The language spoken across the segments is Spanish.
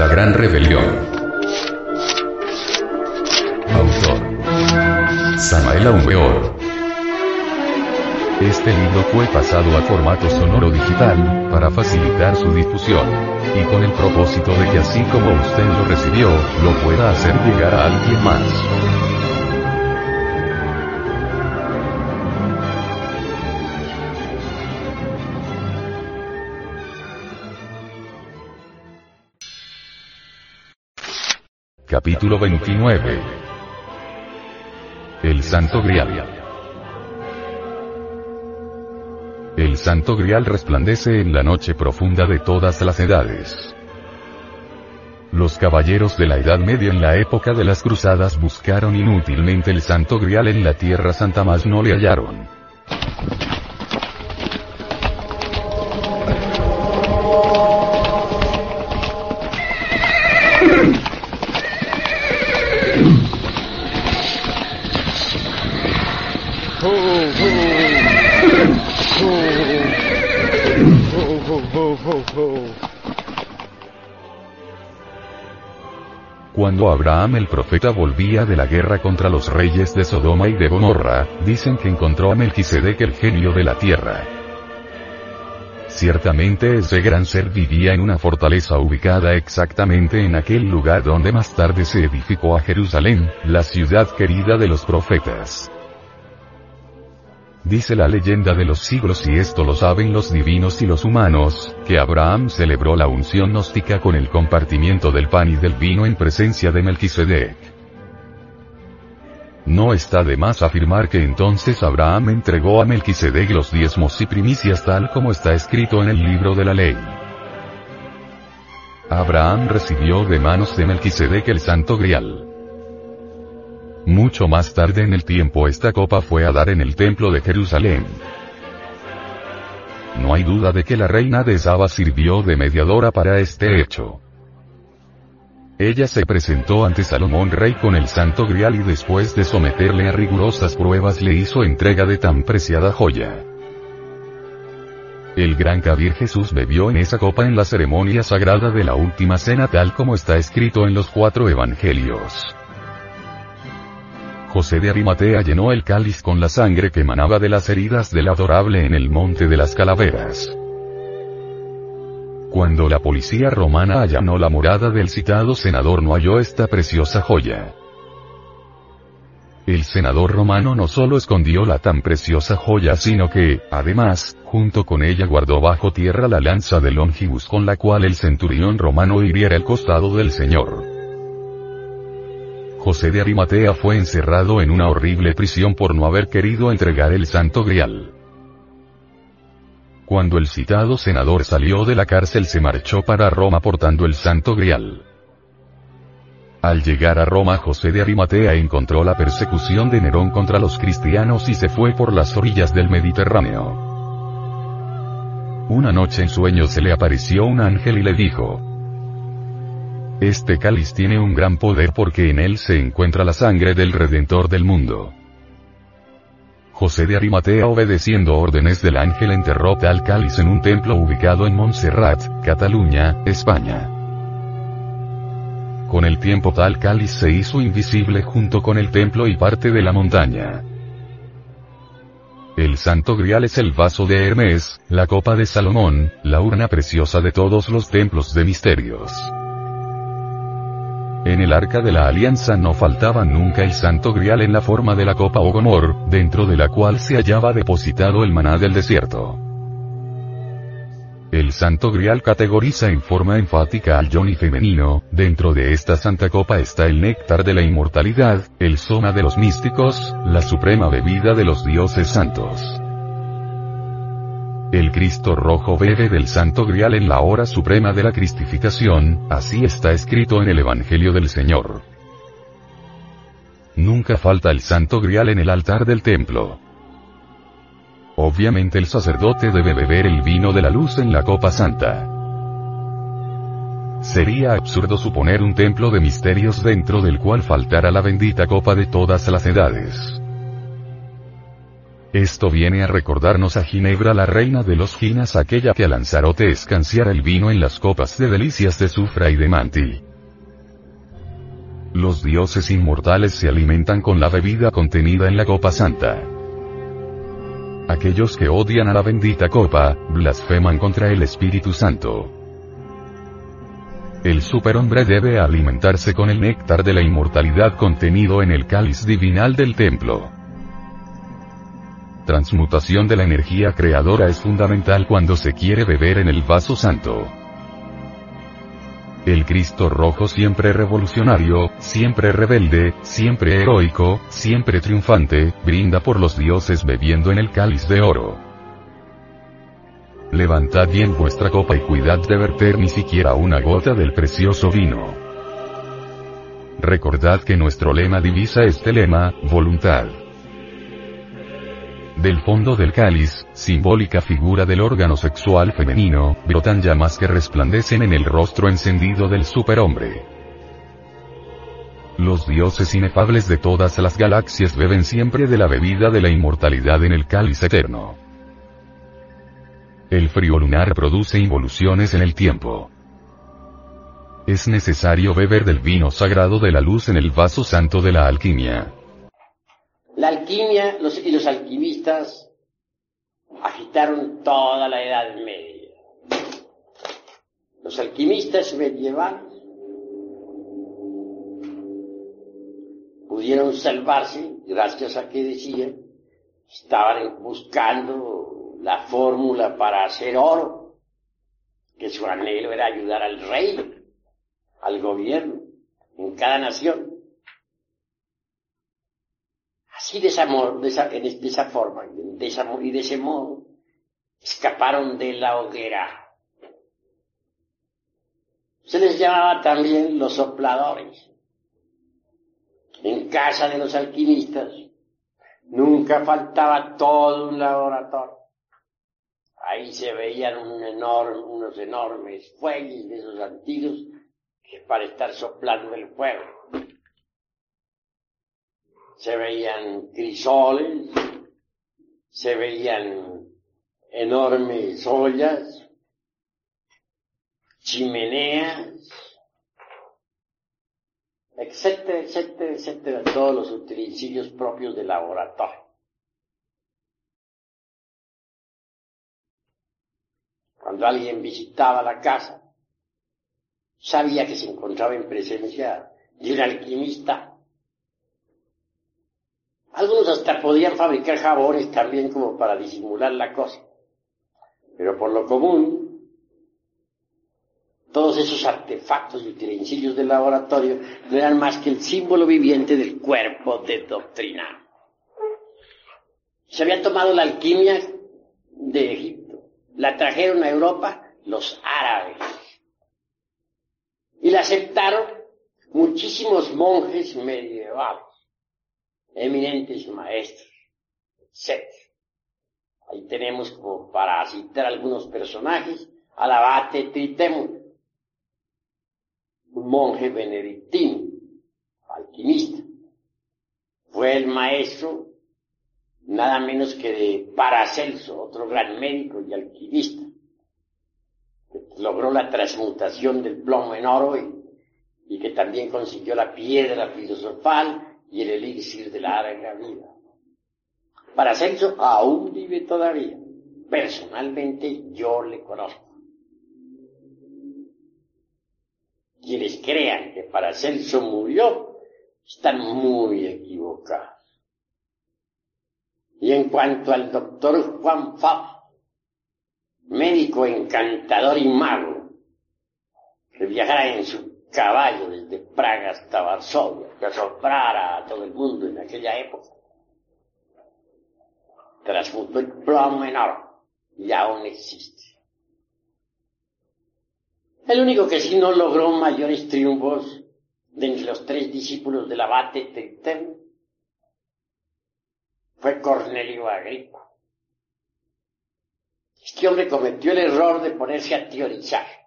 La Gran Rebelión. Autor. Samael. Este libro fue pasado a formato sonoro digital, para facilitar su difusión. Y con el propósito de que así como usted lo recibió, lo pueda hacer llegar a alguien más. Capítulo 29 El Santo Grial El Santo Grial resplandece en la noche profunda de todas las edades. Los caballeros de la Edad Media en la época de las cruzadas buscaron inútilmente el Santo Grial en la Tierra Santa mas no le hallaron. Cuando Abraham el profeta volvía de la guerra contra los reyes de Sodoma y de Gomorra, dicen que encontró a Melquisedec el genio de la tierra. Ciertamente ese gran ser vivía en una fortaleza ubicada exactamente en aquel lugar donde más tarde se edificó a Jerusalén, la ciudad querida de los profetas. Dice la leyenda de los siglos y esto lo saben los divinos y los humanos, que Abraham celebró la unción gnóstica con el compartimiento del pan y del vino en presencia de Melquisedec. No está de más afirmar que entonces Abraham entregó a Melquisedec los diezmos y primicias tal como está escrito en el libro de la ley. Abraham recibió de manos de Melquisedec el santo grial. Mucho más tarde en el tiempo esta copa fue a dar en el templo de Jerusalén. No hay duda de que la reina de Saba sirvió de mediadora para este hecho. Ella se presentó ante Salomón rey con el santo grial y después de someterle a rigurosas pruebas le hizo entrega de tan preciada joya. El gran Kabir Jesús bebió en esa copa en la ceremonia sagrada de la última cena tal como está escrito en los cuatro evangelios. José de Arimatea llenó el cáliz con la sangre que emanaba de las heridas del adorable en el monte de las calaveras. Cuando la policía romana allanó la morada del citado senador no halló esta preciosa joya. El senador romano no solo escondió la tan preciosa joya sino que, además, junto con ella guardó bajo tierra la lanza de Longibus con la cual el centurión romano hiriera el costado del Señor. José de Arimatea fue encerrado en una horrible prisión por no haber querido entregar el santo grial. Cuando el citado senador salió de la cárcel se marchó para Roma portando el santo grial. Al llegar a Roma José de Arimatea encontró la persecución de Nerón contra los cristianos y se fue por las orillas del Mediterráneo. Una noche en sueños se le apareció un ángel y le dijo, este cáliz tiene un gran poder porque en él se encuentra la sangre del Redentor del mundo. José de Arimatea obedeciendo órdenes del ángel enterró tal cáliz en un templo ubicado en Montserrat, Cataluña, España. Con el tiempo tal cáliz se hizo invisible junto con el templo y parte de la montaña. El santo grial es el vaso de Hermes, la copa de Salomón, la urna preciosa de todos los templos de misterios. En el arca de la alianza no faltaba nunca el santo grial en la forma de la copa o gomor, dentro de la cual se hallaba depositado el maná del desierto. El santo grial categoriza en forma enfática al Johnny femenino, dentro de esta santa copa está el néctar de la inmortalidad, el soma de los místicos, la suprema bebida de los dioses santos. El Cristo rojo bebe del Santo Grial en la hora suprema de la cristificación, así está escrito en el Evangelio del Señor. Nunca falta el Santo Grial en el altar del templo. Obviamente el sacerdote debe beber el vino de la luz en la copa santa. Sería absurdo suponer un templo de misterios dentro del cual faltara la bendita copa de todas las edades. Esto viene a recordarnos a Ginebra la reina de los Ginas aquella que a Lanzarote escanciara el vino en las copas de delicias de Sufra y de Manti. Los dioses inmortales se alimentan con la bebida contenida en la copa santa. Aquellos que odian a la bendita copa, blasfeman contra el Espíritu Santo. El superhombre debe alimentarse con el néctar de la inmortalidad contenido en el cáliz divinal del templo. Transmutación de la energía creadora es fundamental cuando se quiere beber en el vaso santo. El Cristo rojo siempre revolucionario, siempre rebelde, siempre heroico, siempre triunfante, brinda por los dioses bebiendo en el cáliz de oro. Levantad bien vuestra copa y cuidad de verter ni siquiera una gota del precioso vino. Recordad que nuestro lema divisa este lema, voluntad. Del fondo del cáliz, simbólica figura del órgano sexual femenino, brotan llamas que resplandecen en el rostro encendido del superhombre. Los dioses inefables de todas las galaxias beben siempre de la bebida de la inmortalidad en el cáliz eterno. El frío lunar produce involuciones en el tiempo. Es necesario beber del vino sagrado de la luz en el vaso santo de la alquimia. La alquimia y los alquimistas agitaron toda la Edad Media. Los alquimistas medievales pudieron salvarse gracias a que decían estaban buscando la fórmula para hacer oro, que su anhelo era ayudar al rey, al gobierno, en cada nación. Así de esa, de de esa forma y de ese modo escaparon de la hoguera. Se les llamaba también los sopladores. En casa de los alquimistas nunca faltaba todo un laboratorio. Ahí se veían unos enormes fuelles de esos antiguos que para estar soplando el fuego se veían crisoles, se veían enormes ollas, chimeneas, etcétera, etcétera, etcétera, todos los utensilios propios del laboratorio. Cuando alguien visitaba la casa, sabía que se encontraba en presencia de un alquimista algunos hasta podían fabricar jabones también como para disimular la cosa. Pero por lo común, todos esos artefactos y utensilios del laboratorio no eran más que el símbolo viviente del cuerpo de doctrina. Se habían tomado la alquimia de Egipto, la trajeron a Europa los árabes y la aceptaron muchísimos monjes medievales eminentes maestros, etc. Ahí tenemos como para citar algunos personajes al abate Tritemo, un monje benedictino, alquimista. Fue el maestro nada menos que de Paracelso, otro gran médico y alquimista, que logró la transmutación del plomo en oro y que también consiguió la piedra filosofal y el elixir de la larga vida. Paracelso aún vive todavía. Personalmente yo le conozco. Quienes crean que Paracelso murió están muy equivocados. Y en cuanto al doctor Juan Fab, médico encantador y mago, que viajara en su caballo desde Praga hasta Varsovia, que asombrara a todo el mundo en aquella época. Transmutó el plomo en oro y aún existe. El único que sí no logró mayores triunfos de entre los tres discípulos del abate Tritén fue Cornelio Agripa. Este hombre cometió el error de ponerse a teorizar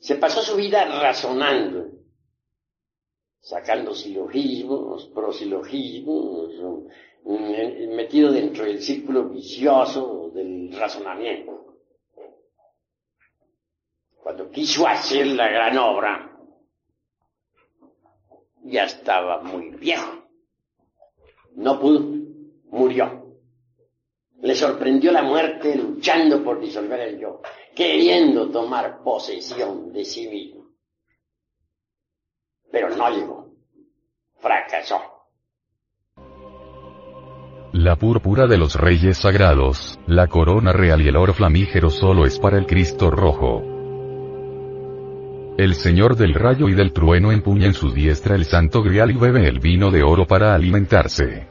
se pasó su vida razonando sacando silogismos, prosilogismos, metido dentro del círculo vicioso del razonamiento. Cuando quiso hacer la gran obra, ya estaba muy viejo. No pudo, murió. Le sorprendió la muerte luchando por disolver el yo, queriendo tomar posesión de sí mismo. Pero no llegó. Fracasó. La púrpura de los reyes sagrados, la corona real y el oro flamígero solo es para el Cristo rojo. El Señor del rayo y del trueno empuña en su diestra el santo grial y bebe el vino de oro para alimentarse.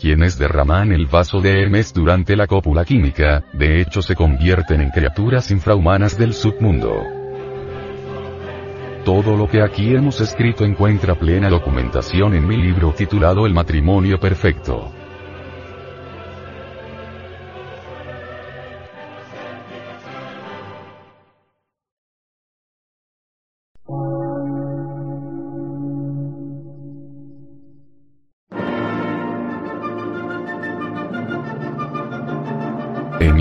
Quienes derraman el vaso de Hermes durante la cópula química, de hecho se convierten en criaturas infrahumanas del submundo. Todo lo que aquí hemos escrito encuentra plena documentación en mi libro titulado El matrimonio perfecto.